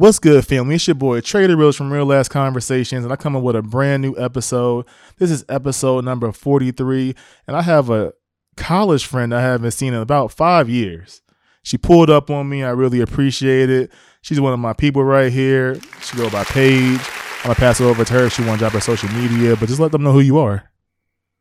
What's good, family? It's your boy Trader Reels from Real Last Conversations, and I come up with a brand new episode. This is episode number 43, and I have a college friend I haven't seen in about five years. She pulled up on me. I really appreciate it. She's one of my people right here. She go by Paige. I'm gonna pass it over to her. if She want to drop her social media, but just let them know who you are.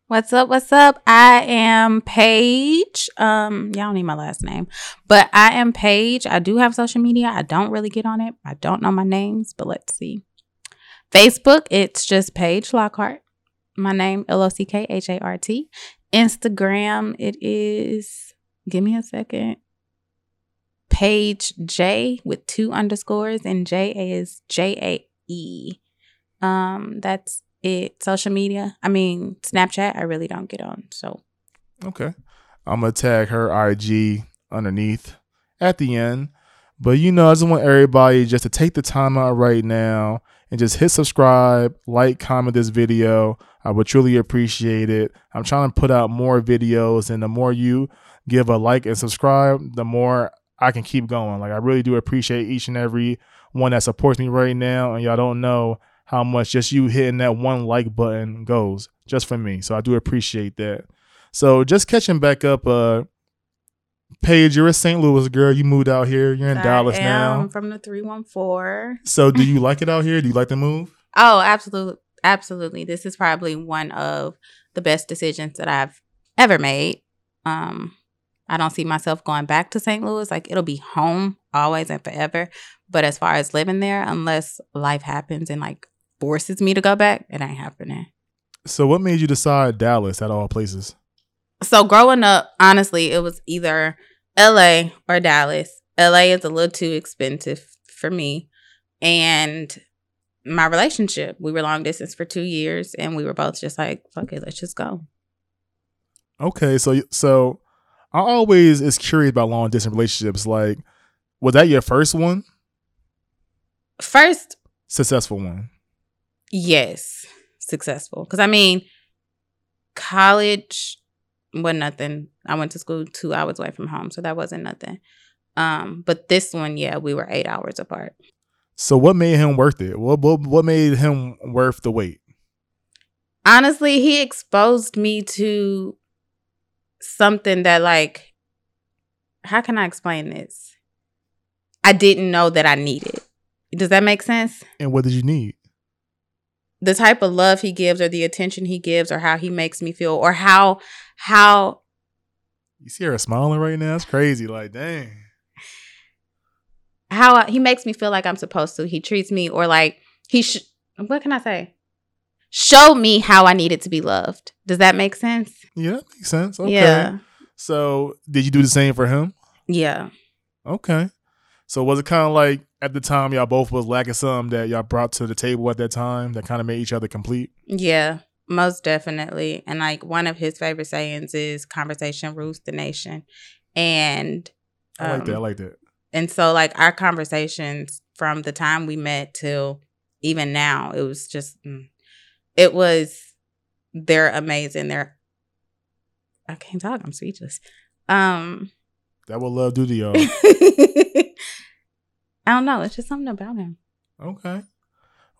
What's up? What's up? I am Paige. Um, y'all don't need my last name, but I am Paige. I do have social media. I don't really get on it. I don't know my names, but let's see. Facebook, it's just Paige Lockhart. My name L O C K H A R T. Instagram, it is. Give me a second. Paige J with two underscores and J is J A E. Um, that's it. Social media. I mean, Snapchat. I really don't get on. So Okay. I'm gonna tag her IG underneath at the end. But you know, I just want everybody just to take the time out right now and just hit subscribe, like, comment this video. I would truly appreciate it. I'm trying to put out more videos, and the more you give a like and subscribe, the more I can keep going. Like I really do appreciate each and every one that supports me right now. And y'all don't know how much just you hitting that one like button goes just for me. So I do appreciate that. So just catching back up, uh Paige, you're a St. Louis girl. You moved out here. You're in I Dallas am now. I'm from the three one four. So do you like it out here? Do you like the move? Oh, absolutely, absolutely. This is probably one of the best decisions that I've ever made. Um, I don't see myself going back to St. Louis. Like it'll be home always and forever. But as far as living there, unless life happens and like forces me to go back, it ain't happening. So what made you decide Dallas at all places? So growing up, honestly, it was either LA or Dallas. LA is a little too expensive for me. And my relationship, we were long distance for two years and we were both just like, fuck it, let's just go. Okay, so so I always is curious about long distance relationships. Like, was that your first one? First, Successful one. Yes, successful. Because I mean, college was nothing. I went to school two hours away from home, so that wasn't nothing. Um, but this one, yeah, we were eight hours apart. So what made him worth it? What what what made him worth the wait? honestly, he exposed me to something that like how can I explain this? I didn't know that I needed. Does that make sense? And what did you need? The type of love he gives or the attention he gives or how he makes me feel or how how You see her smiling right now? It's crazy. Like, dang. how he makes me feel like I'm supposed to. He treats me or like he sh- what can I say? Show me how I needed to be loved. Does that make sense? Yeah, that makes sense. Okay. Yeah. So did you do the same for him? Yeah. Okay. So was it kind of like at the time y'all both was lacking something that y'all brought to the table at that time that kind of made each other complete? Yeah, most definitely. And like one of his favorite sayings is conversation rules the nation. And I like that. I um, like that. and so like our conversations from the time we met till even now, it was just mm, it was they're amazing. They're I can't talk, I'm speechless. Um That what love do to y'all. I don't know. It's just something about him. Okay.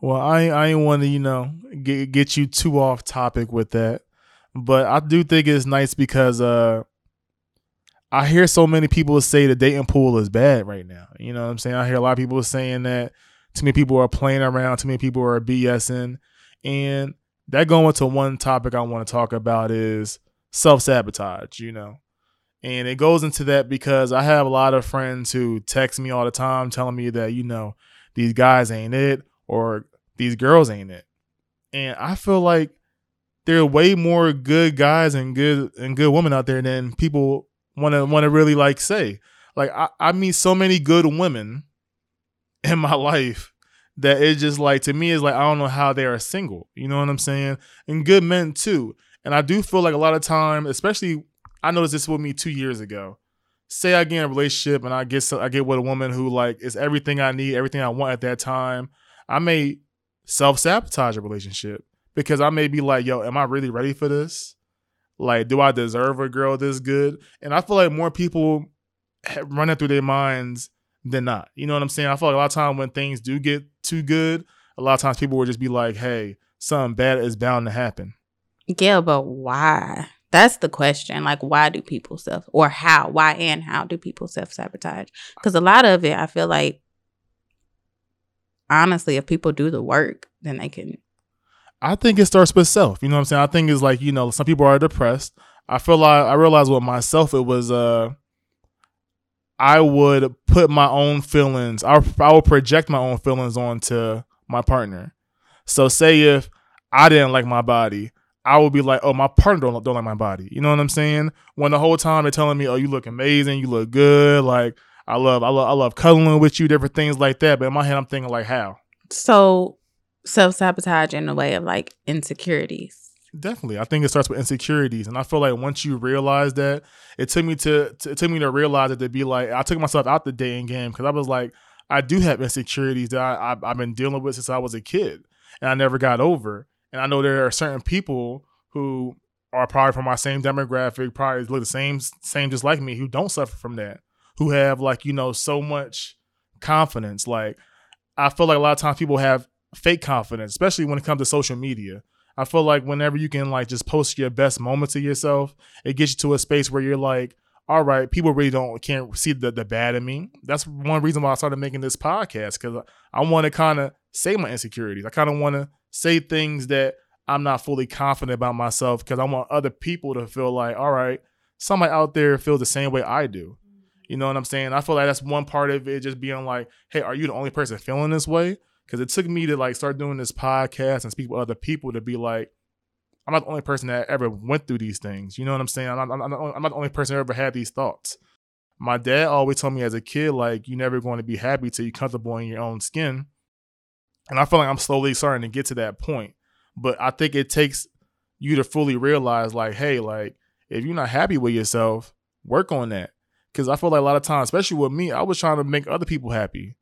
Well, I I ain't want to you know get get you too off topic with that, but I do think it's nice because uh I hear so many people say the dating pool is bad right now. You know what I'm saying? I hear a lot of people saying that too many people are playing around, too many people are BSing, and that going to one topic I want to talk about is self sabotage. You know. And it goes into that because I have a lot of friends who text me all the time telling me that, you know, these guys ain't it or these girls ain't it. And I feel like there are way more good guys and good and good women out there than people want to want to really like say. Like I, I meet so many good women in my life that it's just like to me it's like I don't know how they are single. You know what I'm saying? And good men too. And I do feel like a lot of time, especially I noticed this with me two years ago. Say I get in a relationship and I get so, I get with a woman who like is everything I need, everything I want at that time. I may self sabotage a relationship because I may be like, yo, am I really ready for this? Like, do I deserve a girl this good? And I feel like more people running through their minds than not. You know what I'm saying? I feel like a lot of time when things do get too good, a lot of times people will just be like, "Hey, something bad is bound to happen." Yeah, but why? That's the question. Like, why do people self, or how, why and how do people self sabotage? Because a lot of it, I feel like, honestly, if people do the work, then they can. I think it starts with self. You know what I'm saying? I think it's like you know, some people are depressed. I feel like I realized with myself, it was uh, I would put my own feelings. I I would project my own feelings onto my partner. So say if I didn't like my body, I would be like, oh, my partner don't, don't like my body. You know what I'm saying? When the whole time they're telling me, oh, you look amazing, you look good, like I love, I love, I love cuddling with you, different things like that. But in my head, I'm thinking like, how? So self sabotage in the way of like insecurities. Definitely, I think it starts with insecurities, and I feel like once you realize that, it took me to, to it took me to realize it to be like I took myself out the dating game because I was like, I do have insecurities that I, I I've been dealing with since I was a kid, and I never got over. And I know there are certain people who are probably from my same demographic, probably look the same, same just like me, who don't suffer from that, who have like you know so much confidence. Like I feel like a lot of times people have fake confidence, especially when it comes to social media. I feel like whenever you can like just post your best moments of yourself, it gets you to a space where you're like, all right, people really don't can't see the, the bad in me. That's one reason why I started making this podcast because I want to kind of say my insecurities. I kind of want to say things that I'm not fully confident about myself because I want other people to feel like, all right, somebody out there feels the same way I do. You know what I'm saying? I feel like that's one part of it, just being like, hey, are you the only person feeling this way? Because it took me to like start doing this podcast and speak with other people to be like, I'm not the only person that ever went through these things. You know what I'm saying? I'm not, I'm not, I'm not the only person that ever had these thoughts. My dad always told me as a kid, like, you're never going to be happy till you're comfortable in your own skin. And I feel like I'm slowly starting to get to that point. But I think it takes you to fully realize, like, hey, like, if you're not happy with yourself, work on that. Cause I feel like a lot of times, especially with me, I was trying to make other people happy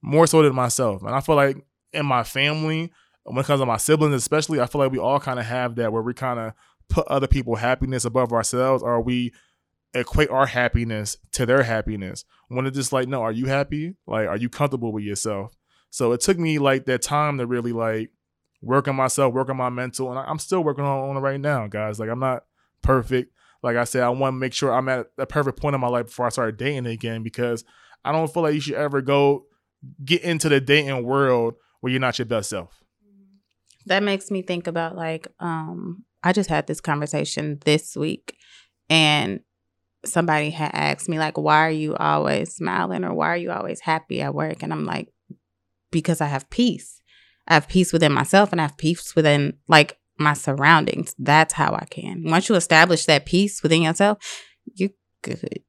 more so than myself. And I feel like in my family, when it comes to my siblings, especially, I feel like we all kind of have that where we kind of put other people's happiness above ourselves or we equate our happiness to their happiness. When it's just like, no, are you happy? Like, are you comfortable with yourself? So it took me like that time to really like work on myself, work on my mental, and I'm still working on, on it right now, guys. Like I'm not perfect. Like I said, I want to make sure I'm at a perfect point in my life before I start dating again because I don't feel like you should ever go get into the dating world where you're not your best self. That makes me think about like um I just had this conversation this week and somebody had asked me like why are you always smiling or why are you always happy at work and I'm like because I have peace. I have peace within myself and I have peace within like my surroundings. That's how I can. Once you establish that peace within yourself, you're good.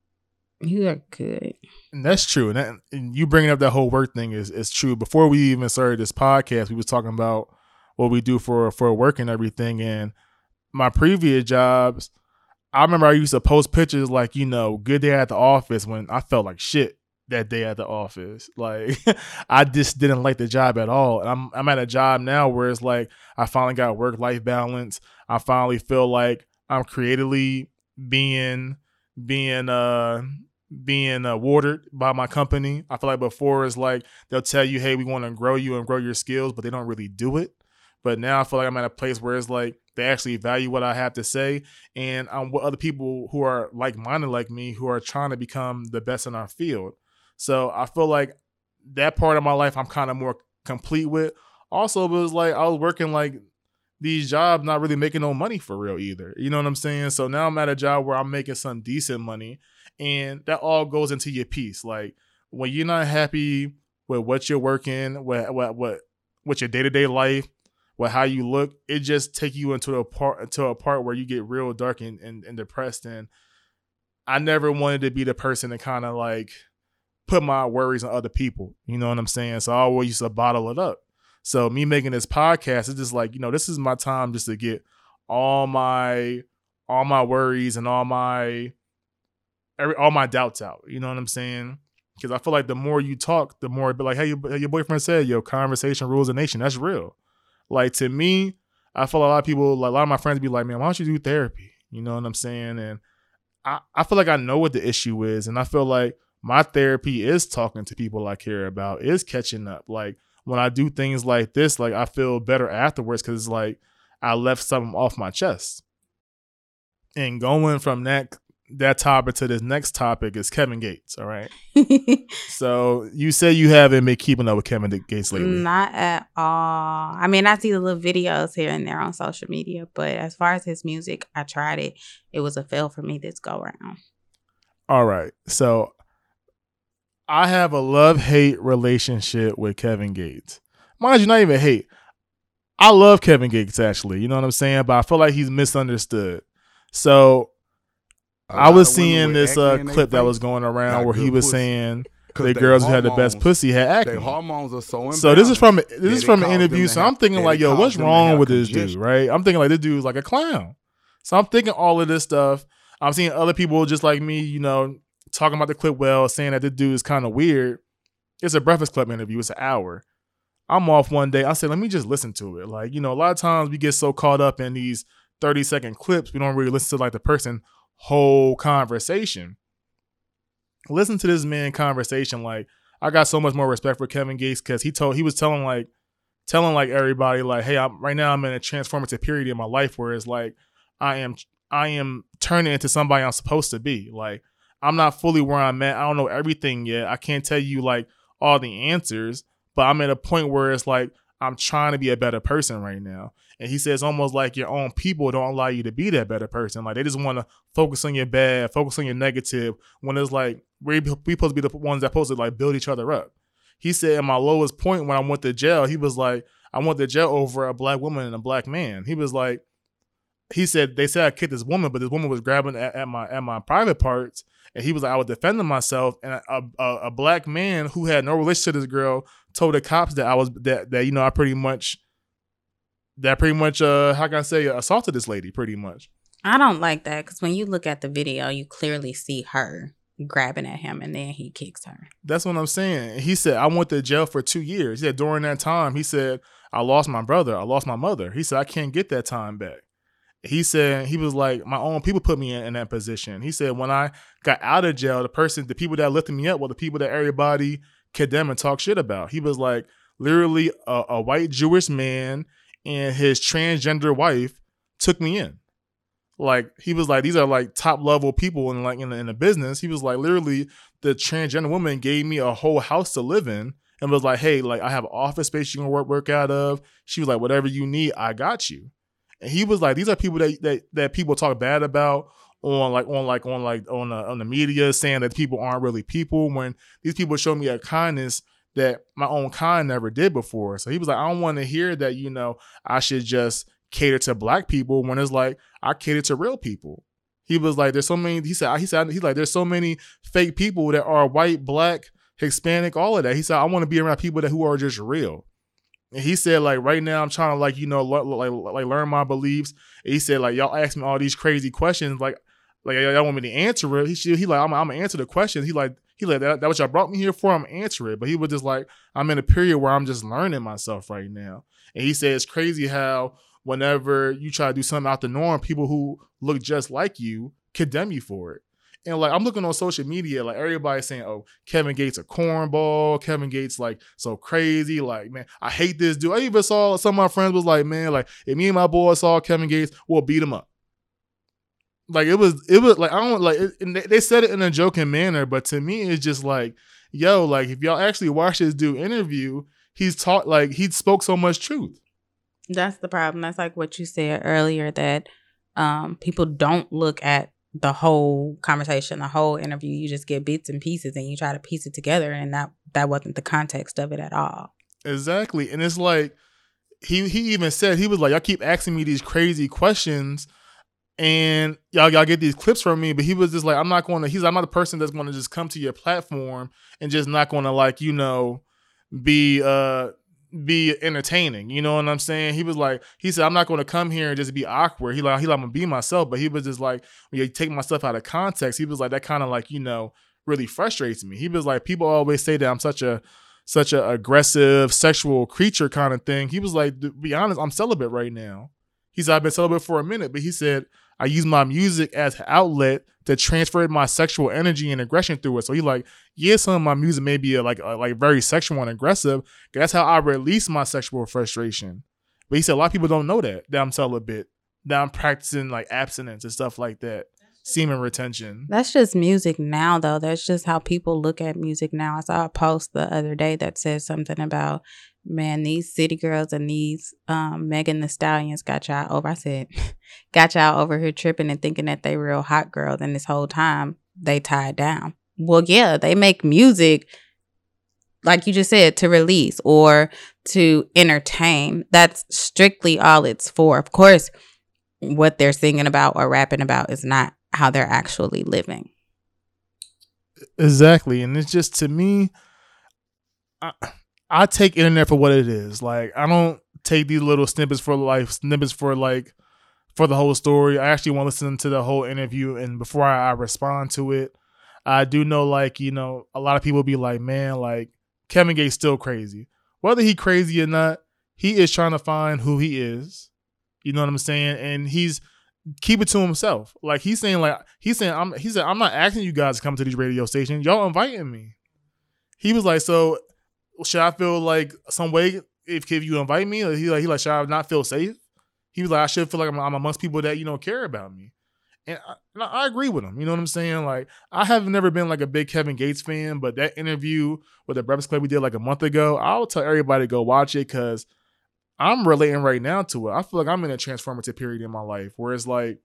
You are good. And that's true. And, that, and you bringing up that whole work thing is is true. Before we even started this podcast, we was talking about what we do for for work and everything. And my previous jobs, I remember I used to post pictures like you know, good day at the office when I felt like shit that day at the office. Like I just didn't like the job at all. And I'm I'm at a job now where it's like I finally got work life balance. I finally feel like I'm creatively being being uh being uh, watered by my company. I feel like before it's like they'll tell you, "Hey, we want to grow you and grow your skills," but they don't really do it. But now I feel like I'm at a place where it's like they actually value what I have to say, and I'm with other people who are like minded like me who are trying to become the best in our field. So I feel like that part of my life I'm kind of more complete with. Also, it was like I was working like these jobs, not really making no money for real either. You know what I'm saying? So now I'm at a job where I'm making some decent money, and that all goes into your peace. Like when you're not happy with what you're working, what what what with your day to day life, with how you look, it just take you into a part into a part where you get real dark and, and, and depressed. And I never wanted to be the person to kind of like put my worries on other people. You know what I'm saying? So I always used to bottle it up. So me making this podcast is just like, you know, this is my time just to get all my all my worries and all my every all my doubts out. You know what I'm saying? Because I feel like the more you talk, the more it be like, hey, your, your boyfriend said, yo, conversation rules a nation. That's real. Like to me, I feel a lot of people, like a lot of my friends be like, man, why don't you do therapy? You know what I'm saying? And I, I feel like I know what the issue is. And I feel like my therapy is talking to people I care about, is catching up. Like when I do things like this, like I feel better afterwards because it's like I left something off my chest. And going from that that topic to this next topic is Kevin Gates. All right. so you say you haven't been keeping up with Kevin Gates lately. Not at all. I mean, I see the little videos here and there on social media, but as far as his music, I tried it. It was a fail for me this go round. All right. So I have a love hate relationship with Kevin Gates. Mind you, not even hate. I love Kevin Gates actually. You know what I'm saying? But I feel like he's misunderstood. So I was seeing this uh, clip that was going around where he was pussy. saying the girls who had the best pussy had acne. Their hormones are so So this is from this is from an interview. So I'm thinking like, yo, what's wrong with this dude? Right? I'm thinking like this dude's like a clown. So I'm thinking all of this stuff. I'm seeing other people just like me, you know, talking about the clip well, saying that the dude is kind of weird. It's a Breakfast Club interview. It's an hour. I'm off one day. I said, let me just listen to it. Like, you know, a lot of times we get so caught up in these 30 second clips, we don't really listen to like the person whole conversation. Listen to this man conversation. Like, I got so much more respect for Kevin Gates because he told he was telling like telling like everybody like, hey, I'm right now I'm in a transformative period in my life where it's like I am I am turning into somebody I'm supposed to be. Like I'm not fully where I'm at. I don't know everything yet. I can't tell you like all the answers, but I'm at a point where it's like I'm trying to be a better person right now. And he says almost like your own people don't allow you to be that better person. Like they just want to focus on your bad, focus on your negative. When it's like we we supposed to be the ones that supposed to like build each other up. He said at my lowest point when I went to jail, he was like, I went to jail over a black woman and a black man. He was like, he said they said I kicked this woman, but this woman was grabbing at, at my at my private parts and he was like, I was defending myself, and a, a, a, black man who had no relationship to this girl told the cops that I was that that you know I pretty much that pretty much uh how can I say assaulted this lady pretty much. I don't like that because when you look at the video, you clearly see her grabbing at him, and then he kicks her. That's what I'm saying. He said I went to jail for two years. He said during that time, he said I lost my brother, I lost my mother. He said I can't get that time back he said he was like my own people put me in, in, that position. He said when I got out of jail, the person, the people that lifted me up were the people that everybody condemn and talk shit about. He was like literally a, a white Jewish man and his transgender wife took me in. Like he was like these are like top level people in like in the, in the business. He was like literally the transgender woman gave me a whole house to live in and was like, hey, like I have office space you can work work out of. She was like, whatever you need, I got you. And he was like, these are people that that, that people talk bad about on like on like on like on the, on the media saying that people aren't really people when these people show me a kindness that my own kind never did before. So he was like, I don't want to hear that, you know, I should just cater to black people when it's like I cater to real people. He was like, there's so many, he said, he said, he's like, there's so many fake people that are white, black, Hispanic, all of that. He said, I want to be around people that who are just real. And he said, like, right now I'm trying to like, you know, like like learn my beliefs. And he said, like, y'all ask me all these crazy questions, like, like y'all want me to answer it. He he like, I'm, I'm gonna answer the questions. He like, he like that, that what y'all brought me here for. I'm answer it. But he was just like, I'm in a period where I'm just learning myself right now. And he said it's crazy how whenever you try to do something out the norm, people who look just like you condemn you for it. And like I'm looking on social media, like everybody's saying, "Oh, Kevin Gates a cornball. Kevin Gates like so crazy. Like man, I hate this dude." I even saw some of my friends was like, "Man, like if me and my boy saw Kevin Gates, we'll beat him up." Like it was, it was like I don't like. It, they said it in a joking manner, but to me, it's just like, yo, like if y'all actually watch this dude interview, he's taught like he spoke so much truth. That's the problem. That's like what you said earlier that um, people don't look at the whole conversation, the whole interview. You just get bits and pieces and you try to piece it together and that that wasn't the context of it at all. Exactly. And it's like he he even said he was like, Y'all keep asking me these crazy questions and y'all y'all get these clips from me, but he was just like, I'm not gonna he's I'm not the person that's gonna just come to your platform and just not gonna like, you know, be uh be entertaining. You know what I'm saying? He was like, he said, I'm not going to come here and just be awkward. He like, he like, I'm gonna be myself. But he was just like, when you take my stuff out of context, he was like, that kind of like, you know, really frustrates me. He was like, people always say that I'm such a such a aggressive sexual creature kind of thing. He was like, to be honest, I'm celibate right now. He said, I've been celibate for a minute, but he said, I use my music as an outlet to transfer my sexual energy and aggression through it. So he like, yeah, some of my music may be like like very sexual and aggressive. That's how I release my sexual frustration. But he said a lot of people don't know that that I'm celibate, that I'm practicing like abstinence and stuff like that, semen retention. That's just music now, though. That's just how people look at music now. I saw a post the other day that said something about man, these city girls and these um, Megan Thee Stallions got y'all over. I said, got y'all over here tripping and thinking that they real hot girls, and this whole time they tied down. Well, yeah, they make music, like you just said, to release or to entertain. That's strictly all it's for. Of course, what they're singing about or rapping about is not how they're actually living. Exactly, and it's just to me. I, I take internet for what it is. Like I don't take these little snippets for life, snippets for like for the whole story. I actually want to listen to the whole interview, and before I, I respond to it, I do know like you know a lot of people be like, man, like Kevin Gates still crazy. Whether he crazy or not, he is trying to find who he is. You know what I'm saying? And he's keep it to himself. Like he's saying, like he's saying, I'm he said, I'm not asking you guys to come to these radio stations. Y'all inviting me. He was like, so should I feel like some way if, if you invite me? He like he like should I not feel safe? He was like I should feel like I'm, I'm amongst people that you know care about me, and I, and I, agree with him. You know what I'm saying? Like I have never been like a big Kevin Gates fan, but that interview with the Breakfast Club we did like a month ago, I will tell everybody to go watch it because I'm relating right now to it. I feel like I'm in a transformative period in my life where it's like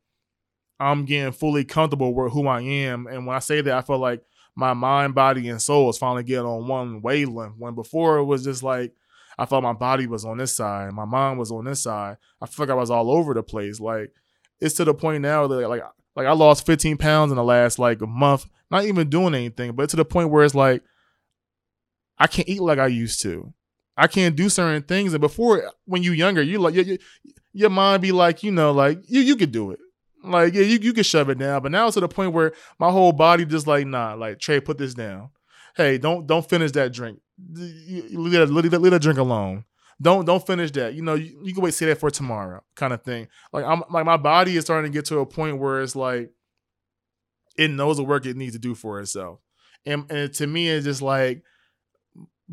I'm getting fully comfortable with who I am, and when I say that, I feel like my mind, body, and soul is finally getting on one wavelength. When before it was just like I felt my body was on this side, my mind was on this side. I feel like I was all over the place. Like it's to the point now that like like I lost 15 pounds in the last like a month, not even doing anything, but to the point where it's like I can't eat like I used to. I can't do certain things. And before, when you younger, you like your, your mind be like, you know, like you you could do it. Like, yeah, you, you can shove it down. But now it's to the point where my whole body just like, nah, like Trey, put this down. Hey, don't don't finish that drink. Leave that, leave that, leave that drink alone. Don't don't finish that. You know, you, you can wait, say that for tomorrow, kind of thing. Like I'm like my body is starting to get to a point where it's like it knows the work it needs to do for itself. And, and to me, it's just like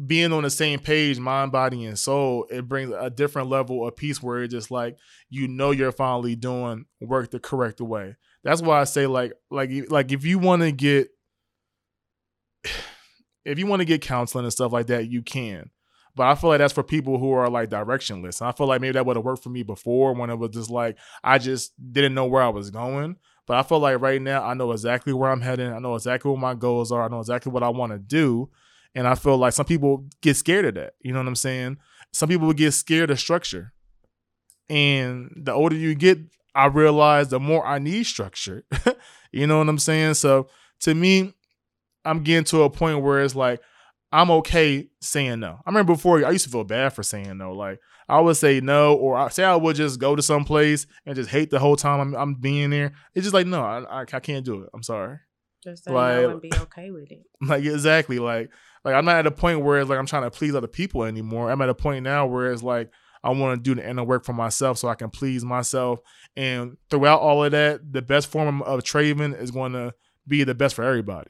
being on the same page, mind, body, and soul, it brings a different level of peace where it's just like you know you're finally doing work the correct way. That's why I say like like like if you want to get if you want to get counseling and stuff like that, you can. But I feel like that's for people who are like directionless. And I feel like maybe that would have worked for me before when it was just like I just didn't know where I was going. But I feel like right now I know exactly where I'm heading. I know exactly what my goals are. I know exactly what I want to do. And I feel like some people get scared of that. You know what I'm saying? Some people get scared of structure. And the older you get, I realize the more I need structure. you know what I'm saying? So to me, I'm getting to a point where it's like, I'm okay saying no. I remember before I used to feel bad for saying no. Like I would say no, or I say I would just go to some place and just hate the whole time I'm, I'm being there. It's just like no, I, I, I can't do it. I'm sorry. Just say like, no and be okay with it. Like exactly. Like like I'm not at a point where it's like I'm trying to please other people anymore. I'm at a point now where it's like I want to do the inner work for myself so I can please myself. And throughout all of that, the best form of trading is going to be the best for everybody.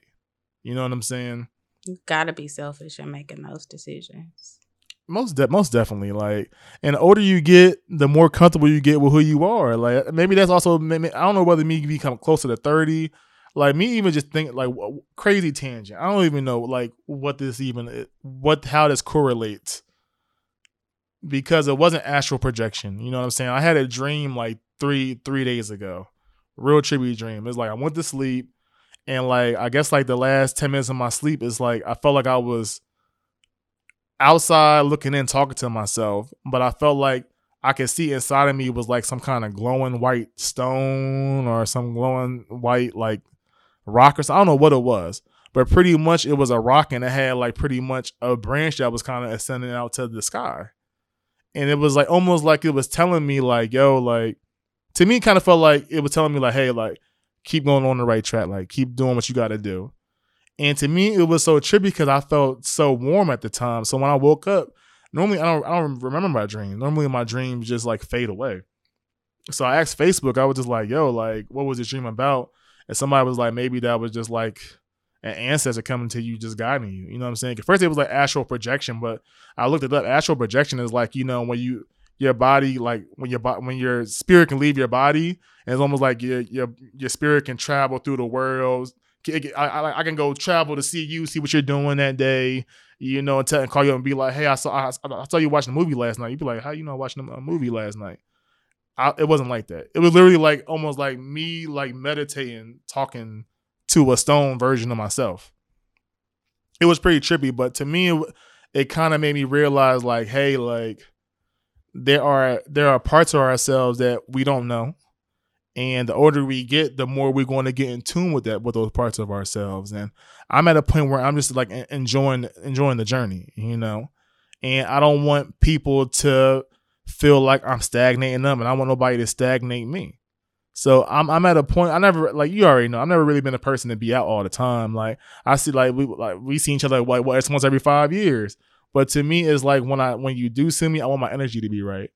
You know what I'm saying? You gotta be selfish in making those decisions. Most de- most definitely. Like, and the older you get, the more comfortable you get with who you are. Like, maybe that's also. Maybe, I don't know whether me become closer to thirty like me even just think like crazy tangent. I don't even know like what this even what how this correlates because it wasn't astral projection. You know what I'm saying? I had a dream like three three days ago, real trippy dream. It's like I went to sleep and like I guess like the last ten minutes of my sleep is like I felt like I was outside looking in talking to myself, but I felt like I could see inside of me was like some kind of glowing white stone or some glowing white like rock or something. I don't know what it was, but pretty much it was a rock and it had like pretty much a branch that was kind of ascending out to the sky. And it was like almost like it was telling me like, yo, like to me kind of felt like it was telling me like, hey, like keep going on the right track, like keep doing what you got to do. And to me, it was so trippy because I felt so warm at the time. So when I woke up, normally I don't I don't remember my dream. Normally my dreams just like fade away. So I asked Facebook, I was just like, yo, like, what was this dream about? And somebody was like, maybe that was just like an ancestor coming to you, just guiding you. You know what I'm saying? At first, it was like astral projection, but I looked it up. Astral projection is like, you know, when you, your body, like when your when your spirit can leave your body, and it's almost like your your your spirit can travel through the world. I, I, I can go travel to see you, see what you're doing that day, you know, and, tell, and call you and be like, hey, I saw I, I saw you watching a movie last night. You'd be like, how you know watching a movie last night? I, it wasn't like that. It was literally like almost like me like meditating, talking to a stone version of myself. It was pretty trippy, but to me, it, it kind of made me realize like, hey, like there are there are parts of ourselves that we don't know, and the older we get, the more we're going to get in tune with that with those parts of ourselves. And I'm at a point where I'm just like enjoying enjoying the journey, you know, and I don't want people to feel like I'm stagnating them, and I want nobody to stagnate me. So I'm I'm at a point I never like you already know I've never really been a person to be out all the time. Like I see like we like we see each other like what once every five years. But to me it's like when I when you do see me, I want my energy to be right.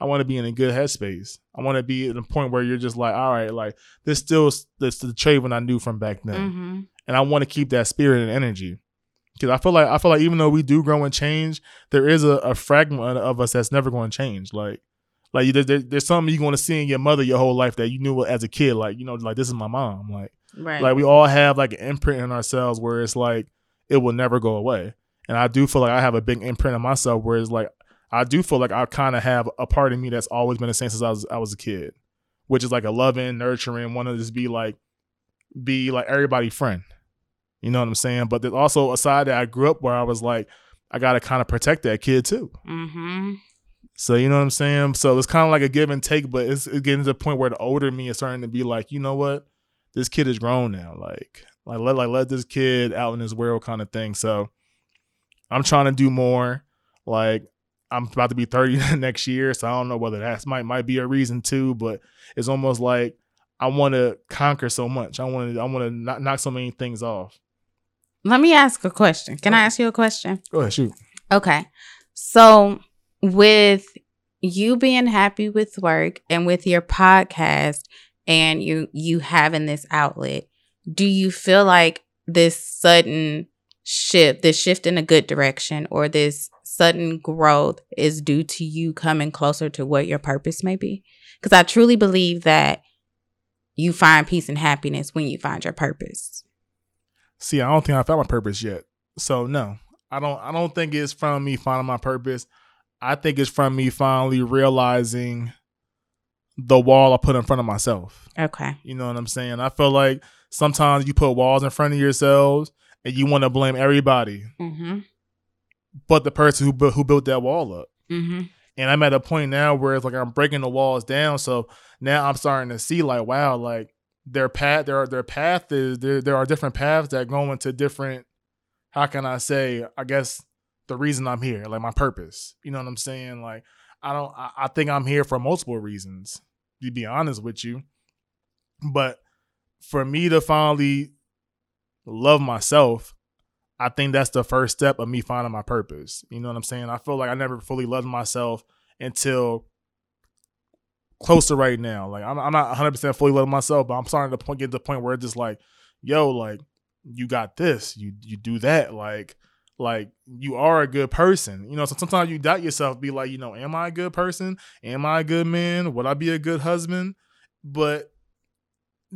I want to be in a good headspace. I want to be at a point where you're just like, all right, like this still this the Trayvon I knew from back then, mm-hmm. and I want to keep that spirit and energy because I feel like I feel like even though we do grow and change, there is a, a fragment of us that's never going to change. Like, like there, there's something you're going to see in your mother your whole life that you knew as a kid. Like, you know, like this is my mom. Like, right. like we all have like an imprint in ourselves where it's like it will never go away. And I do feel like I have a big imprint in myself where it's like I do feel like I kind of have a part of me that's always been the same since I was I was a kid, which is like a loving, nurturing, want to just be like be like everybody friend. You know what I'm saying? But there's also a side that I grew up where I was like, I got to kind of protect that kid too. Mm-hmm. So you know what I'm saying? So it's kind of like a give and take, but it's, getting to the point where the older me is starting to be like, you know what? This kid is grown now. Like, like let like let this kid out in his world kind of thing. So I'm trying to do more. Like I'm about to be 30 next year, so I don't know whether that might might be a reason too. But it's almost like I want to conquer so much. I want to I want to knock, knock so many things off. Let me ask a question. Can I ask you a question? Go ahead, shoot. Okay. So, with you being happy with work and with your podcast and you you having this outlet, do you feel like this sudden shift, this shift in a good direction or this sudden growth is due to you coming closer to what your purpose may be? Cuz I truly believe that you find peace and happiness when you find your purpose. See, I don't think I found my purpose yet. So no, I don't. I don't think it's from me finding my purpose. I think it's from me finally realizing the wall I put in front of myself. Okay. You know what I'm saying? I feel like sometimes you put walls in front of yourselves and you want to blame everybody, mm-hmm. but the person who bu- who built that wall up. Mm-hmm. And I'm at a point now where it's like I'm breaking the walls down. So now I'm starting to see like, wow, like their path their their path is there there are different paths that go into different how can I say I guess the reason I'm here like my purpose. You know what I'm saying? Like I don't I, I think I'm here for multiple reasons to be honest with you. But for me to finally love myself I think that's the first step of me finding my purpose. You know what I'm saying? I feel like I never fully loved myself until closer right now. Like I'm, I'm not 100 percent fully loving myself, but I'm starting to point, get to the point where it's just like, yo, like you got this, you you do that, like like you are a good person. You know, so sometimes you doubt yourself, be like, you know, am I a good person? Am I a good man? Would I be a good husband? But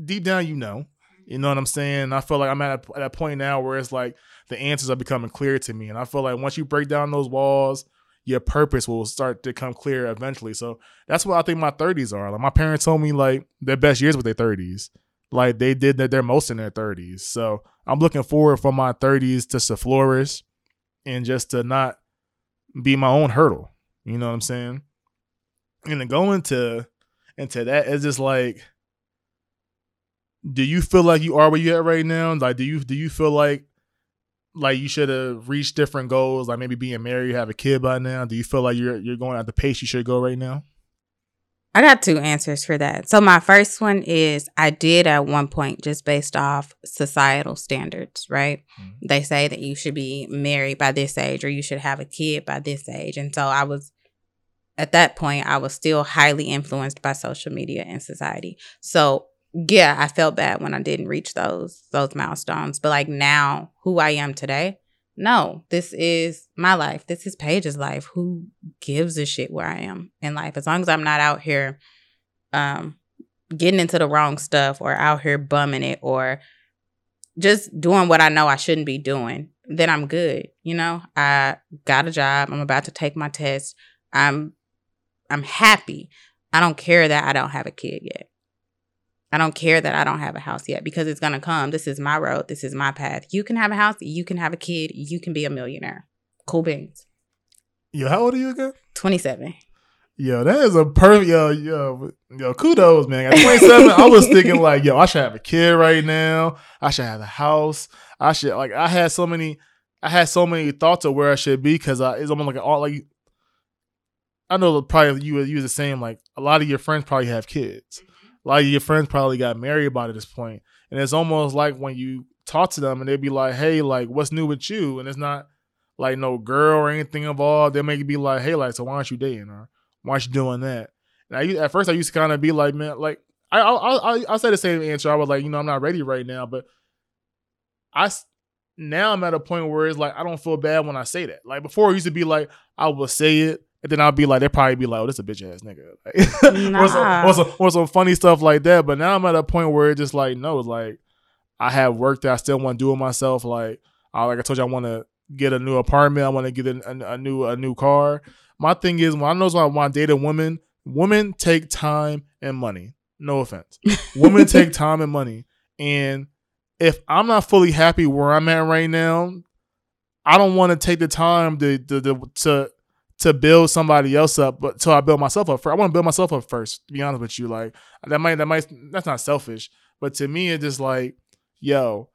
deep down, you know. You know what I'm saying? I feel like I'm at a, at a point now where it's like the answers are becoming clear to me, and I feel like once you break down those walls your purpose will start to come clear eventually. So that's what I think my 30s are. Like my parents told me like their best years with their 30s. Like they did that their most in their 30s. So I'm looking forward for my 30s just to flourish and just to not be my own hurdle. You know what I'm saying? And to go into into that, it's just like do you feel like you are where you at right now? Like do you do you feel like like you should have reached different goals, like maybe being married, you have a kid by now? Do you feel like you're you're going at the pace you should go right now? I got two answers for that. So my first one is I did at one point just based off societal standards, right? Mm-hmm. They say that you should be married by this age or you should have a kid by this age. And so I was at that point, I was still highly influenced by social media and society. So yeah, I felt bad when I didn't reach those those milestones. But like now, who I am today, no, this is my life. This is Paige's life. Who gives a shit where I am in life? As long as I'm not out here um getting into the wrong stuff or out here bumming it or just doing what I know I shouldn't be doing, then I'm good. You know, I got a job. I'm about to take my test. I'm I'm happy. I don't care that I don't have a kid yet. I don't care that I don't have a house yet because it's going to come. This is my road. This is my path. You can have a house. You can have a kid. You can be a millionaire. Cool beans. Yo, how old are you again? 27. Yo, that is a perfect yo, yo, yo, kudos, man. At 27, I was thinking like, yo, I should have a kid right now. I should have a house. I should like I had so many I had so many thoughts of where I should be because I it's almost like all like I know that probably you you the same. Like a lot of your friends probably have kids. A lot of your friends probably got married by this point, and it's almost like when you talk to them and they'd be like, "Hey, like what's new with you?" And it's not like no girl or anything involved. They may be like, "Hey, like so why aren't you dating or why aren't you doing that?" And I at first I used to kind of be like, "Man, like I I I I say the same answer. I was like, you know, I'm not ready right now, but I now I'm at a point where it's like I don't feel bad when I say that. Like before, it used to be like I will say it and then I'll be like, they'll probably be like, oh, this a bitch ass nigga. Like, nah. or, some, or, some, or, some, funny stuff like that. But now I'm at a point where it's just like, no, it's like, I have work that I still want to do with myself. Like, I, like I told you, I want to get a new apartment. I want to get a, a, a, new a new car. My thing is, when I know I want to date a woman, women take time and money. No offense. women take time and money. And if I'm not fully happy where I'm at right now, I don't want to take the time to, to, to, to to build somebody else up, but so I build myself up first. I want to build myself up first. To be honest with you, like that might that might that's not selfish, but to me it's just like, yo,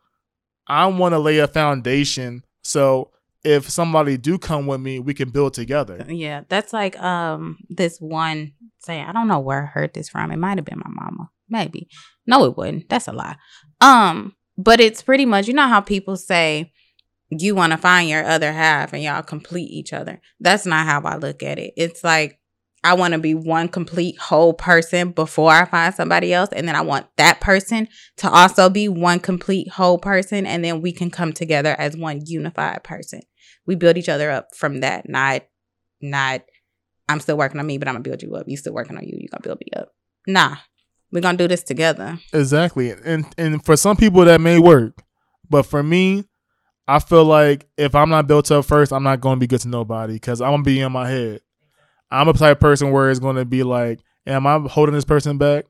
I want to lay a foundation so if somebody do come with me, we can build together. Yeah, that's like um this one saying. I don't know where I heard this from. It might have been my mama, maybe. No, it wouldn't. That's a lie. Um, but it's pretty much you know how people say you want to find your other half and y'all complete each other. That's not how I look at it. It's like I want to be one complete whole person before I find somebody else. And then I want that person to also be one complete whole person. And then we can come together as one unified person. We build each other up from that, not, not, I'm still working on me, but I'm going to build you up. You still working on you. You're going to build me up. Nah, we're going to do this together. Exactly. And, and for some people that may work, but for me, I feel like if I'm not built up first, I'm not going to be good to nobody because I'm gonna be in my head. I'm a type of person where it's going to be like, am I holding this person back?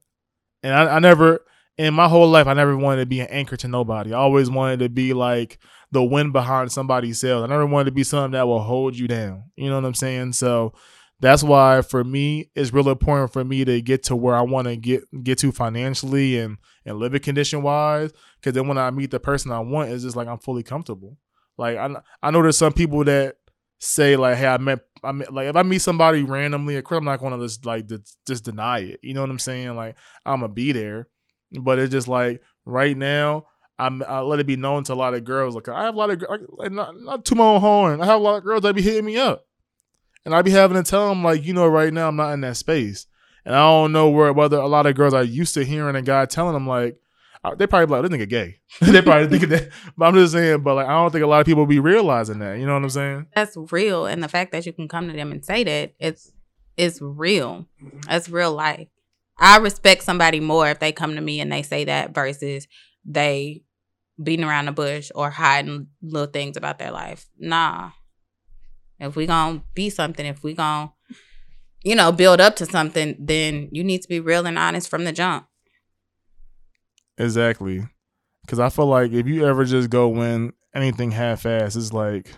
And I, I never, in my whole life, I never wanted to be an anchor to nobody. I always wanted to be like the wind behind somebody's sail. I never wanted to be something that will hold you down. You know what I'm saying? So that's why for me it's really important for me to get to where I want to get get to financially and and living condition wise. Because then when I meet the person I want, it's just like I'm fully comfortable. Like I I know there's some people that say like, hey, I met I met like if I meet somebody randomly at crib, I'm not going to just like just deny it. You know what I'm saying? Like I'm gonna be there, but it's just like right now. I'm, I let it be known to a lot of girls. Like I have a lot of like not, not to my own horn. I have a lot of girls that be hitting me up and I'd be having to tell them like, you know, right now I'm not in that space, and I don't know where whether a lot of girls are used to hearing a guy telling them like, uh, they probably like, this nigga gay. they probably think that, but I'm just saying, but like, I don't think a lot of people be realizing that. You know what I'm saying? That's real, and the fact that you can come to them and say that it's it's real. That's real life. I respect somebody more if they come to me and they say that versus they beating around the bush or hiding little things about their life. Nah, if we gonna be something, if we gonna, you know, build up to something, then you need to be real and honest from the jump. Exactly. Cause I feel like if you ever just go win anything half ass, it's like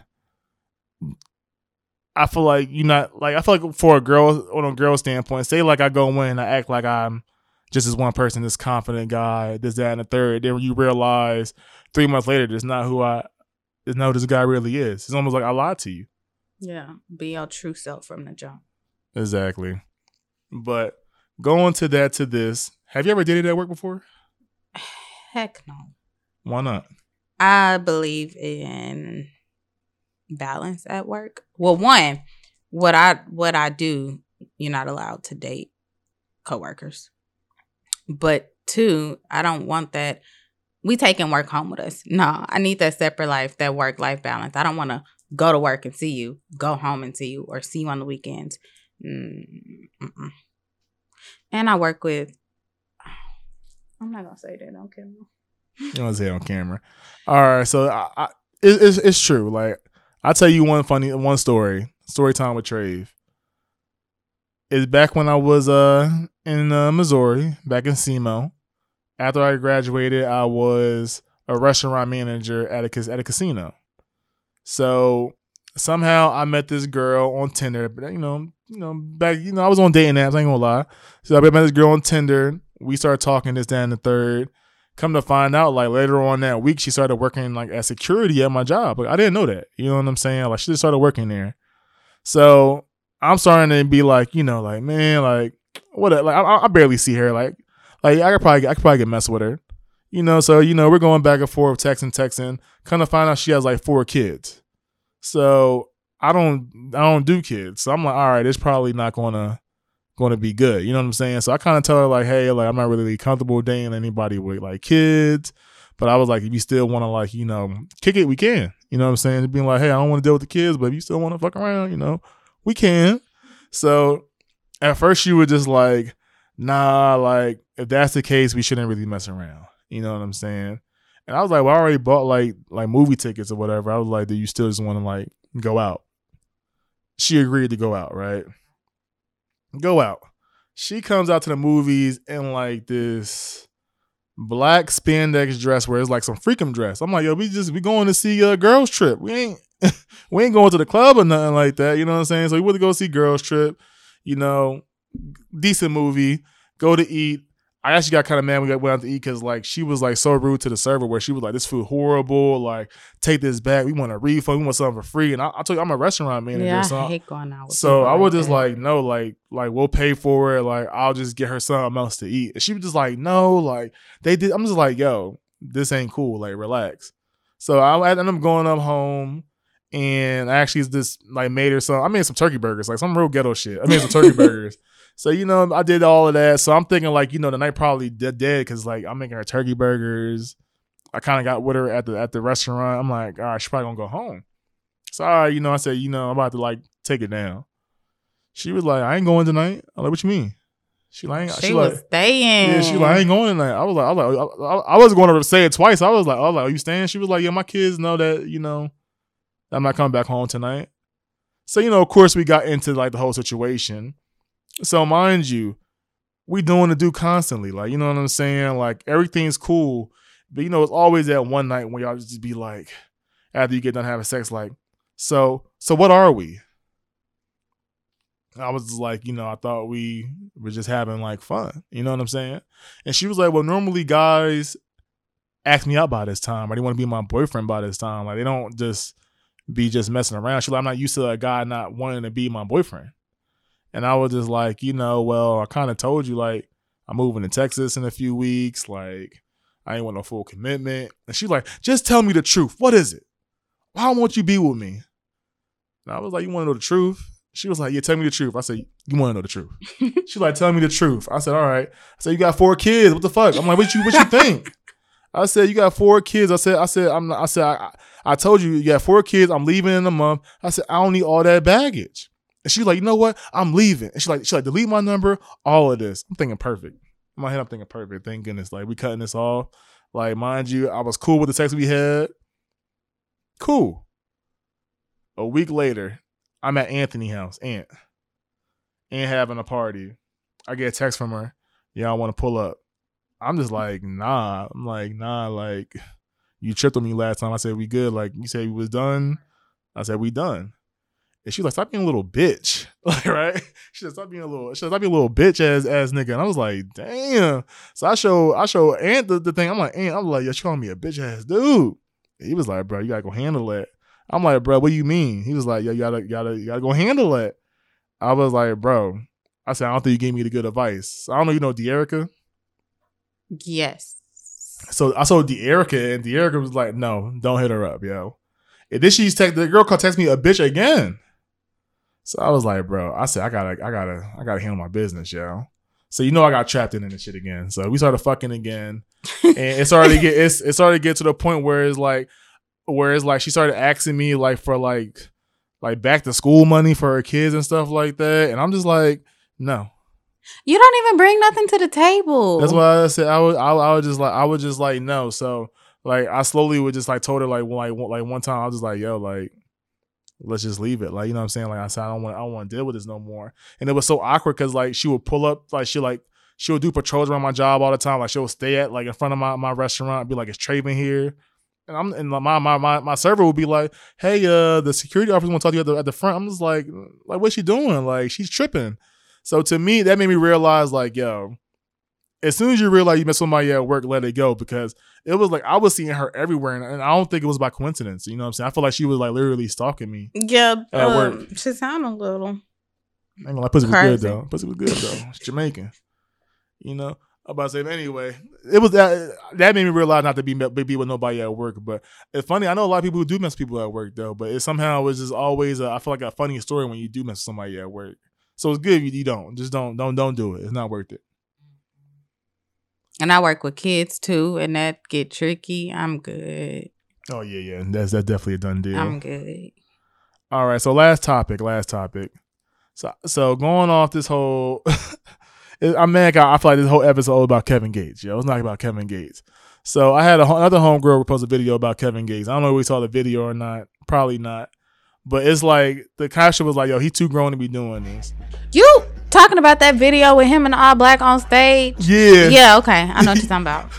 I feel like you're not like I feel like for a girl on a girl standpoint, say like I go win, I act like I'm just as one person, this confident guy, this, that, and the third. Then you realize three months later, that's not who I, that's not who this guy really is. It's almost like I lied to you. Yeah, be your true self from the jump. Exactly. But going to that to this, have you ever dated at work before? Heck no. Why not? I believe in balance at work. Well, one, what I what I do you're not allowed to date coworkers. But two, I don't want that. We taking work home with us. No, I need that separate life, that work life balance. I don't want to go to work and see you, go home and see you, or see you on the weekends. Mm-mm. And I work with. I'm not gonna say that on camera. You don't say it on camera. All right, so I, I, it, it's it's true. Like I'll tell you one funny one story. Story time with Trave. Is back when I was uh in uh, Missouri, back in SEMO. After I graduated, I was a restaurant manager at a at a casino. So somehow I met this girl on Tinder, but you know, you know, back you know, I was on dating apps. I ain't gonna lie. So I met this girl on Tinder. We started talking this, down the third. Come to find out, like later on that week, she started working like as security at my job. Like I didn't know that. You know what I'm saying? Like she just started working there. So I'm starting to be like, you know, like man, like what? Like I, I barely see her. Like, like I could probably I could probably get messed with her. You know, so you know we're going back and forth, texting, texting. Kind of find out she has like four kids. So I don't I don't do kids. So I'm like, all right, it's probably not gonna gonna be good. You know what I'm saying? So I kind of tell her like, hey, like I'm not really comfortable dating anybody with like kids. But I was like, if you still want to like, you know, kick it, we can. You know what I'm saying? Being like, hey, I don't want to deal with the kids, but if you still want to fuck around, you know, we can. So at first she was just like, nah, like if that's the case, we shouldn't really mess around. You know what I'm saying? And I was like, well, I already bought like like movie tickets or whatever. I was like, do you still just want to like go out? She agreed to go out, right? Go out. She comes out to the movies in like this black spandex dress where it's like some freakum dress. I'm like, yo, we just we going to see a girls trip. We ain't we ain't going to the club or nothing like that. You know what I'm saying? So we went to go see girls trip. You know, decent movie. Go to eat. I actually got kind of mad when we went out to eat because like she was like so rude to the server where she was like, "This food horrible. Like, take this back. We want a refund. We want something for free." And I, I told you I'm a restaurant manager, Yeah, so I hate going out. With so I was like just that. like, no, like, like we'll pay for it. Like I'll just get her something else to eat. And she was just like, no, like they did. I'm just like, yo, this ain't cool. Like relax. So I ended up going up home, and I actually just like made her some. I made some turkey burgers, like some real ghetto shit. I made some turkey burgers. So you know, I did all of that. So I'm thinking like, you know, the night probably dead dead because like I'm making her turkey burgers. I kind of got with her at the at the restaurant. I'm like, all right, she's probably gonna go home. So all right, you know, I said, you know, I'm about to like take it down. She was like, I ain't going tonight. I'm like, what you mean? She like, she, she was like, staying. yeah, she like, I ain't going tonight. I was like, I was like, I, I, I wasn't going to say it twice. I was like, I was like, are you staying? She was like, yeah, my kids know that, you know, I'm not coming back home tonight. So, you know, of course, we got into like the whole situation. So, mind you, we doing the do constantly. Like, you know what I'm saying? Like, everything's cool. But, you know, it's always that one night when y'all just be like, after you get done having sex, like, so, so what are we? I was like, you know, I thought we were just having like fun. You know what I'm saying? And she was like, well, normally guys ask me out by this time, I they want to be my boyfriend by this time. Like they don't just be just messing around. She's like, I'm not used to a guy not wanting to be my boyfriend. And I was just like, you know, well, I kind of told you like I'm moving to Texas in a few weeks. Like I ain't want no full commitment. And she's like, just tell me the truth. What is it? Why won't you be with me? And I was like, you want to know the truth? She was like, yeah, tell me the truth. I said, you want to know the truth? She's like, tell me the truth. I said, all right. I said, you got four kids. What the fuck? I'm like, what you what you think? I said, you got four kids. I said, I said, I'm not, I said, I, I told you you got four kids. I'm leaving in a month. I said, I don't need all that baggage. And she's like, you know what? I'm leaving. And she's like, she's like, delete my number, all of this. I'm thinking perfect. In my head, I'm thinking perfect. Thank goodness. Like, we cutting this off. Like, mind you, I was cool with the text we had. Cool. A week later, I'm at Anthony house, Ant. Ant having a party. I get a text from her. Yeah, I want to pull up. I'm just like, nah. I'm like, nah, like, you tripped on me last time. I said, we good. Like, you said we was done. I said, we done. And she was like, stop being a little bitch. Like, right? She said, stop being a little, she said, stop being a little bitch ass ass nigga. And I was like, damn. So I show, I show Ant the, the thing. I'm like, Ant, I'm like, yo, she calling me a bitch ass dude. He was like, bro, you gotta go handle that. I'm like, bro, what do you mean? He was like, yo, you gotta, you gotta, you gotta go handle it. I was like, bro, I said, I don't think you gave me the good advice. I don't know, you know, De'Erica. yes. So I saw De'Erica, and De'Erica was like, no, don't hit her up, yo. And then she's text the girl called text me a bitch again. So I was like, bro, I said I gotta, I gotta, I gotta handle my business, yo. So you know I got trapped in this shit again. So we started fucking again, and it's already get it's it started to get to the point where it's like, where it's like she started asking me like for like, like back to school money for her kids and stuff like that, and I'm just like, no. You don't even bring nothing to the table. That's why I said I would, I, I would just like, I would just like no. So like I slowly would just like told her like, like, like one time I was just like, yo, like let's just leave it. Like, you know what I'm saying? Like I said, I don't want I don't want to deal with this no more. And it was so awkward because like she would pull up, like she like she would do patrols around my job all the time. Like she would stay at like in front of my, my restaurant, be like, is Traven here? And I'm and my my my my server would be like, hey, uh, the security officer want to talk to you at the, at the front. I'm just like, like what's she doing? Like she's tripping. So to me, that made me realize like, yo, as soon as you realize you met somebody at work, let it go because it was like I was seeing her everywhere, and, and I don't think it was by coincidence. You know what I'm saying? I feel like she was like literally stalking me. yeah, At work. um, she sound a little. I ain't gonna lie, pussy was good though. Pussy was good though. It's Jamaican. You know. I'm about to say, but anyway, it was that that made me realize not to be be with nobody at work. But it's funny. I know a lot of people who do mess people at work though. But it somehow was just always a, I feel like a funny story when you do mess somebody at work. So it's good if you, you don't. Just don't don't don't do it. It's not worth it. And I work with kids too, and that get tricky. I'm good. Oh yeah, yeah. That's that's definitely a done deal. I'm good. All right, so last topic, last topic. So so going off this whole, I'm mad. I feel like this whole episode is all about Kevin Gates. Yo, it's not about Kevin Gates. So I had a, another homegirl post a video about Kevin Gates. I don't know if we saw the video or not. Probably not. But it's like the caption was like, "Yo, he's too grown to be doing this." You talking about that video with him and all black on stage? Yeah. Yeah, okay. I know what you're talking about.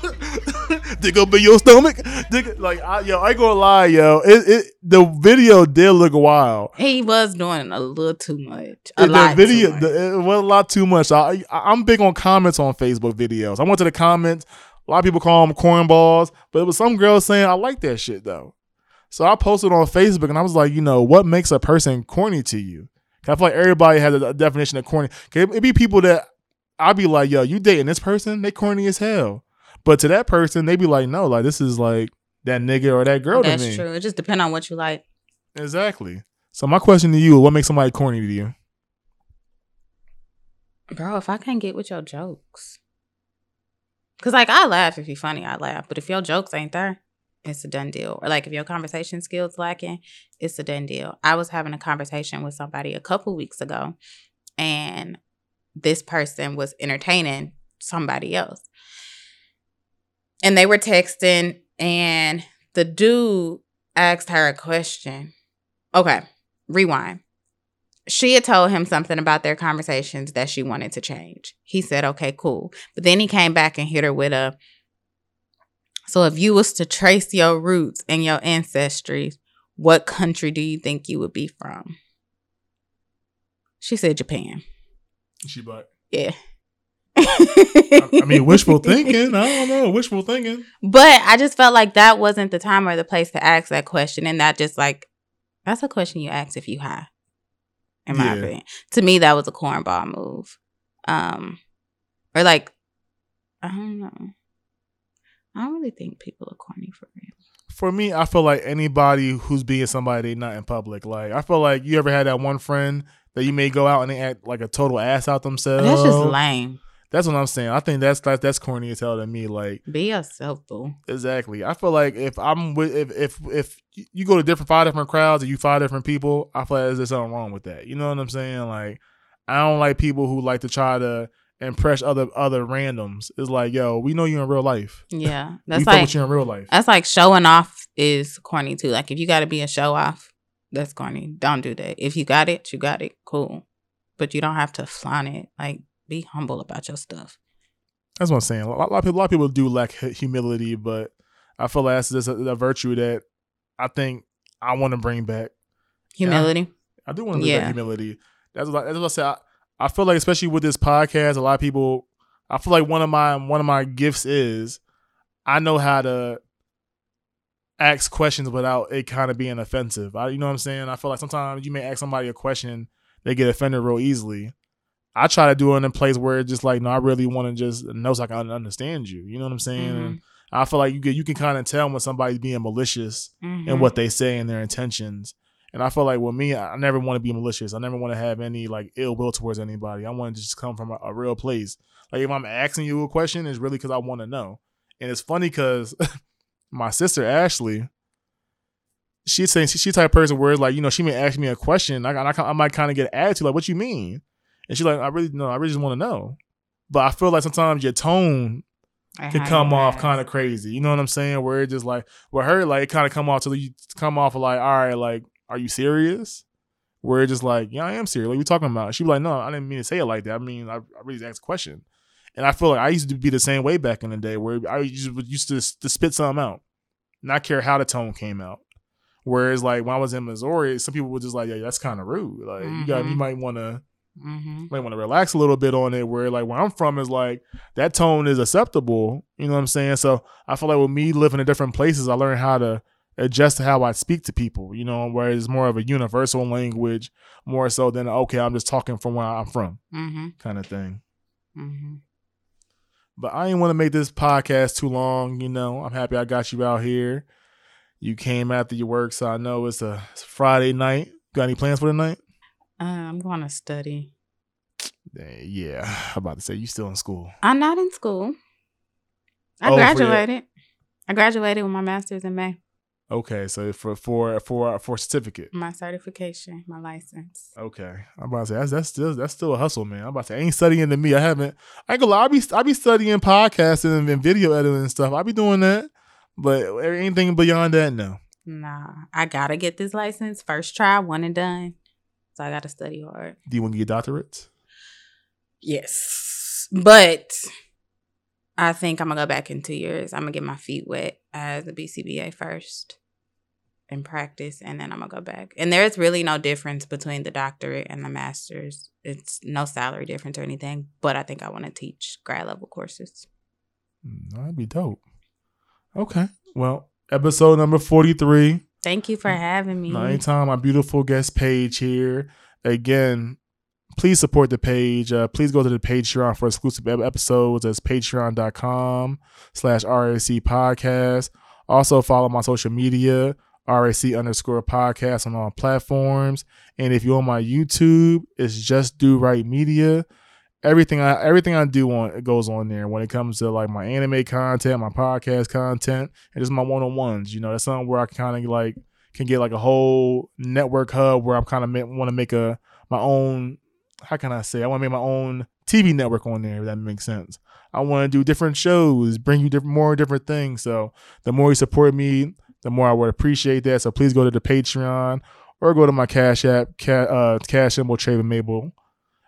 Dig up in your stomach. Dig, like, I, yo, I ain't gonna lie, yo. It, it the video did look wild. He was doing a little too much. A the lot video too the, it was a lot too much. I, I I'm big on comments on Facebook videos. I went to the comments. A lot of people call them cornballs, but it was some girl saying I like that shit though. So I posted on Facebook and I was like, you know, what makes a person corny to you? I feel like everybody has a, definition of corny. It, it be people that I'd be like, yo, you dating this person? They corny as hell. But to that person, they be like, no, like this is like that nigga or that girl to That's true. It just depends on what you like. Exactly. So my question to you, what makes somebody corny to you? Bro, if I can't get with your jokes. Cause like I laugh if you're funny, I laugh. But if your jokes ain't there, it's a done deal. Or like if your conversation skills lacking, it's a done deal. I was having a conversation with somebody a couple weeks ago, and this person was entertaining somebody else. And they were texting, and the dude asked her a question. Okay, rewind she had told him something about their conversations that she wanted to change. He said, okay, cool. But then he came back and hit her with a, so if you was to trace your roots and your ancestry, what country do you think you would be from? She said Japan. She like, Yeah. I mean, wishful thinking. I don't know, wishful thinking. But I just felt like that wasn't the time or the place to ask that question. And that just like, that's a question you ask if you high, in my Yeah. opinion. To me, that was a cornball move. Um, or like, I don't know. I don't really think people are corny for real. For me, I feel like anybody who's being somebody not in public. Like, I feel like you ever had that one friend that you may go out and they act like a total ass out themselves. That's just lame. That's what I'm saying. I think that's that's, that's corny as hell to me. Like, Be yourself, though. exactly. I feel like if I'm with if if if you go to different five different crowds and you five different people, I feel like there's something wrong with that. You know what I'm saying? Like, I don't like people who like to try to impress other other randoms. It's like, yo, we know you in real life. Yeah. That's like, you in real life. that's like showing off is corny too. Like if you got to be a show off, that's corny. Don't do that. If you got it, you got it. Cool. But you don't have to flaunt it. Like be humble about your stuff. That's what I'm saying. A lot, of people, a lot of people do lack humility, but I feel like that's just a, a virtue that I think I want to bring back. Humility. I do want to bring Yeah. back humility. That's what, I- that's what I say. I, I feel like, especially with this podcast, a lot of people. I feel like one of my one of my gifts is I know how to ask questions without it kind of being offensive. I, you know what I'm saying? I feel like sometimes you may ask somebody a question, they get offended real easily. I try to do it in a place where it's just like, no, I really want to just know so I can understand you. You know what I'm saying? Mhm. I feel like you can you can kind of tell when somebody's being malicious and what they say and their intentions. And I feel like with me, I never want to be malicious. I never want to have any like ill will towards anybody. I want to just come from a, a real place. Like if I'm asking you a question, it's really because I want to know. And it's funny because my sister Ashley, she's saying she, type of person where like you know she may ask me a question, I, I, I might kind of get attitude like, "What you mean?" And she's like, "I really no, I really just want to know." But I feel like sometimes your tone can come off kind of crazy. You know what I'm saying? Where it just like with her, like it kind of come off to you come off like, all right, like, are you serious? Where it's just like, yeah, I am serious. Like we talking about. She be like, no, I didn't mean to say it like that. I mean, I, I really asked a question. And I feel like I used to be the same way back in the day where I used, used to, to spit something out, not care how the tone came out. Whereas like when I was in Missouri, some people were just like, yeah, that's kind of rude. Like mm-hmm. you got, you mm-hmm. might want to Mm-hmm. Might want to relax a little bit on it. Where like where I'm from is like that tone is acceptable. You know what I'm saying? So I feel like with me living in different places, I learned how to adjust to how I speak to people. You know, where it's more of a universal language, more so than okay, I'm just talking from where I'm from, mm-hmm. kind of thing. Mm-hmm. But I didn't want to make this podcast too long. You know, I'm happy I got you out here. You came after your work, so I know it's a, it's a Friday night. Got any plans for tonight? Uh, I'm going to study. Yeah, I'm about to say you still in school. I'm not in school. I oh, graduated. I graduated with my master's in May. Okay, so for for for for certificate, my certification, my license. Okay, I'm about to say that's that's still that's still a hustle, man. I'm about to say ain't studying to me. I haven't. I ain't gonna lie. I be I be studying podcasting and, and video editing and stuff. I be doing that, but anything beyond that, no. Nah, I gotta get this license first try, one and done. So I got to study hard. Do you want to get doctorates? Yes. But I think I'm to go back in two years. I'm to get my feet wet as a BCBA first and practice, and then I'm to go back. And there's really no difference between the doctorate and the master's. It's no salary difference or anything, but I think I want to teach grad level courses. Mm, that'd be dope. Okay. Well, episode number 43 Thank you for having me. anytime, my beautiful guest page here. Again, please support the page. Uh, please go to the Patreon for exclusive episodes. That's patreon.com slash RAC podcast. Also follow my social media, RAC underscore podcast on all platforms. And if you're on my YouTube, it's just do right media. Everything I everything I do on it goes on there when it comes to like my anime content, my podcast content, and just my one on ones. You know, that's something where I kind of like can get like a whole network hub where I'm kind of want to make a my own. How can I say? I want to make my own TV network on there. If that makes sense. I want to do different shows, bring you different, more different things. So the more you support me, the more I would appreciate that. So please go to the Patreon or go to my Cash App, ca- uh, Cash Traven Mabel.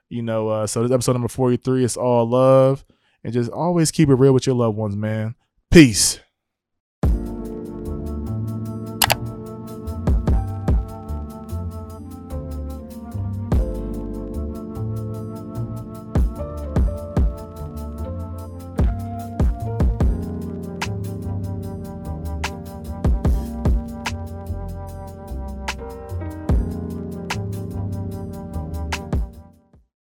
You know, uh, so this episode number 43 is all love. And just always keep it real with your loved ones, man. Peace.